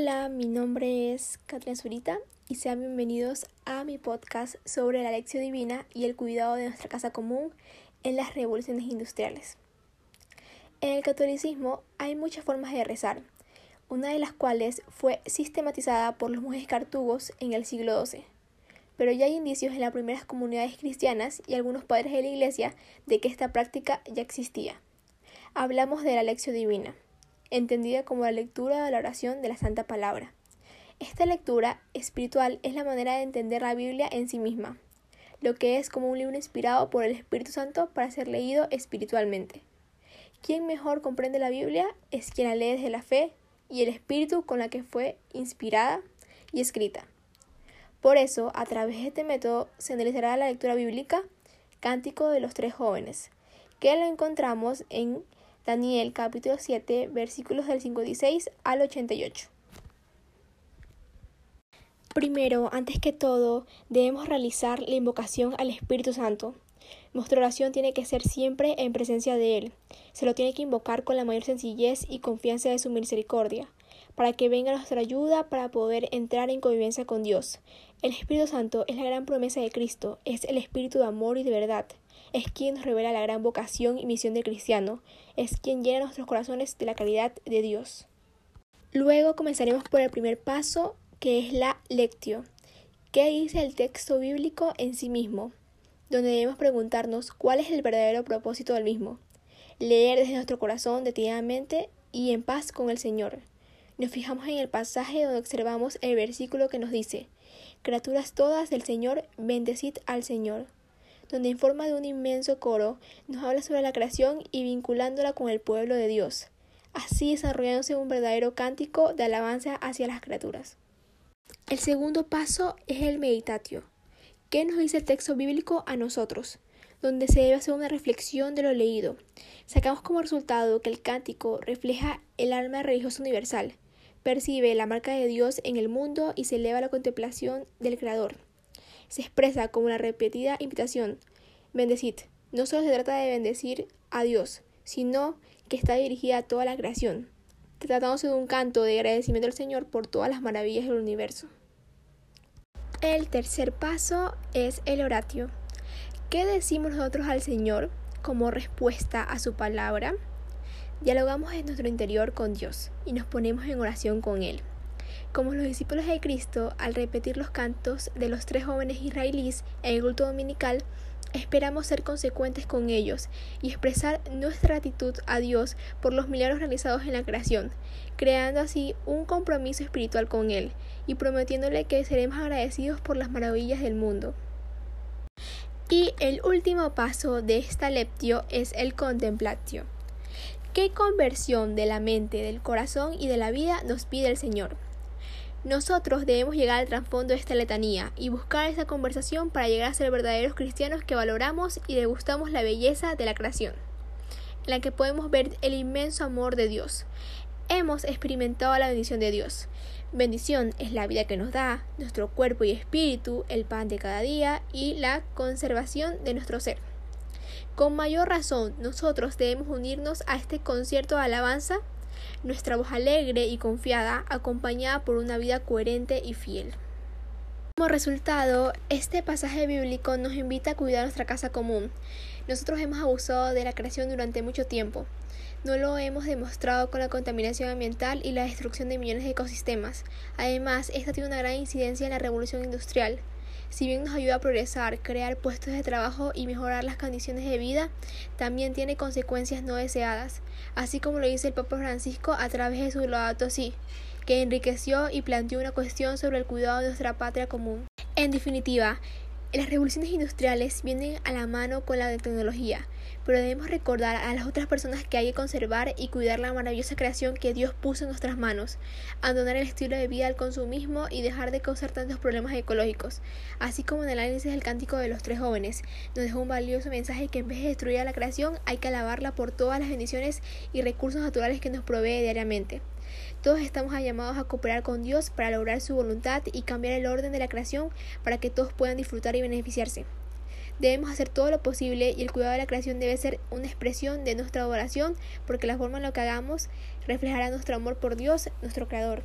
Hola, mi nombre es Katrina Zurita y sean bienvenidos a mi podcast sobre la lección divina y el cuidado de nuestra casa común en las revoluciones industriales. En el catolicismo hay muchas formas de rezar, una de las cuales fue sistematizada por los monjes cartugos en el siglo XII. Pero ya hay indicios en las primeras comunidades cristianas y algunos padres de la Iglesia de que esta práctica ya existía. Hablamos de la lección divina entendida como la lectura de la oración de la Santa Palabra. Esta lectura espiritual es la manera de entender la Biblia en sí misma, lo que es como un libro inspirado por el Espíritu Santo para ser leído espiritualmente. Quien mejor comprende la Biblia es quien la lee desde la fe y el espíritu con la que fue inspirada y escrita. Por eso, a través de este método se analizará la lectura bíblica Cántico de los Tres Jóvenes, que lo encontramos en Daniel capítulo 7 versículos del 56 al 88. Primero, antes que todo, debemos realizar la invocación al Espíritu Santo. Nuestra oración tiene que ser siempre en presencia de Él. Se lo tiene que invocar con la mayor sencillez y confianza de su misericordia, para que venga nuestra ayuda para poder entrar en convivencia con Dios. El Espíritu Santo es la gran promesa de Cristo, es el Espíritu de amor y de verdad es quien nos revela la gran vocación y misión del cristiano, es quien llena nuestros corazones de la caridad de Dios. Luego comenzaremos por el primer paso, que es la lectio. ¿Qué dice el texto bíblico en sí mismo? Donde debemos preguntarnos cuál es el verdadero propósito del mismo. Leer desde nuestro corazón detenidamente y en paz con el Señor. Nos fijamos en el pasaje donde observamos el versículo que nos dice, Criaturas todas del Señor, bendecid al Señor donde en forma de un inmenso coro nos habla sobre la creación y vinculándola con el pueblo de Dios, así desarrollándose un verdadero cántico de alabanza hacia las criaturas. El segundo paso es el meditatio. ¿Qué nos dice el texto bíblico a nosotros? Donde se debe hacer una reflexión de lo leído. Sacamos como resultado que el cántico refleja el alma religiosa universal, percibe la marca de Dios en el mundo y se eleva a la contemplación del Creador se expresa como una repetida invitación. Bendecid. No solo se trata de bendecir a Dios, sino que está dirigida a toda la creación, tratándose de un canto de agradecimiento al Señor por todas las maravillas del universo. El tercer paso es el oratio. ¿Qué decimos nosotros al Señor como respuesta a su palabra? Dialogamos en nuestro interior con Dios y nos ponemos en oración con Él. Como los discípulos de Cristo, al repetir los cantos de los tres jóvenes israelíes en el culto dominical, esperamos ser consecuentes con ellos y expresar nuestra gratitud a Dios por los milagros realizados en la creación, creando así un compromiso espiritual con Él y prometiéndole que seremos agradecidos por las maravillas del mundo. Y el último paso de esta leptio es el contemplatio. ¿Qué conversión de la mente, del corazón y de la vida nos pide el Señor? Nosotros debemos llegar al trasfondo de esta letanía y buscar esa conversación para llegar a ser verdaderos cristianos que valoramos y degustamos la belleza de la creación, en la que podemos ver el inmenso amor de Dios. Hemos experimentado la bendición de Dios. Bendición es la vida que nos da, nuestro cuerpo y espíritu, el pan de cada día y la conservación de nuestro ser. Con mayor razón, nosotros debemos unirnos a este concierto de alabanza nuestra voz alegre y confiada, acompañada por una vida coherente y fiel. Como resultado, este pasaje bíblico nos invita a cuidar nuestra casa común. Nosotros hemos abusado de la creación durante mucho tiempo. No lo hemos demostrado con la contaminación ambiental y la destrucción de millones de ecosistemas. Además, esta tiene una gran incidencia en la revolución industrial. Si bien nos ayuda a progresar, crear puestos de trabajo y mejorar las condiciones de vida, también tiene consecuencias no deseadas, así como lo dice el Papa Francisco a través de su Laudato Si, que enriqueció y planteó una cuestión sobre el cuidado de nuestra patria común. En definitiva, las revoluciones industriales vienen a la mano con la tecnología, pero debemos recordar a las otras personas que hay que conservar y cuidar la maravillosa creación que Dios puso en nuestras manos, abandonar el estilo de vida al consumismo y dejar de causar tantos problemas ecológicos, así como en el análisis del cántico de los tres jóvenes, nos dejó un valioso mensaje que en vez de destruir a la creación hay que alabarla por todas las bendiciones y recursos naturales que nos provee diariamente. Todos estamos llamados a cooperar con Dios para lograr su voluntad y cambiar el orden de la creación para que todos puedan disfrutar y beneficiarse. Debemos hacer todo lo posible y el cuidado de la creación debe ser una expresión de nuestra adoración porque la forma en la que hagamos reflejará nuestro amor por Dios, nuestro Creador.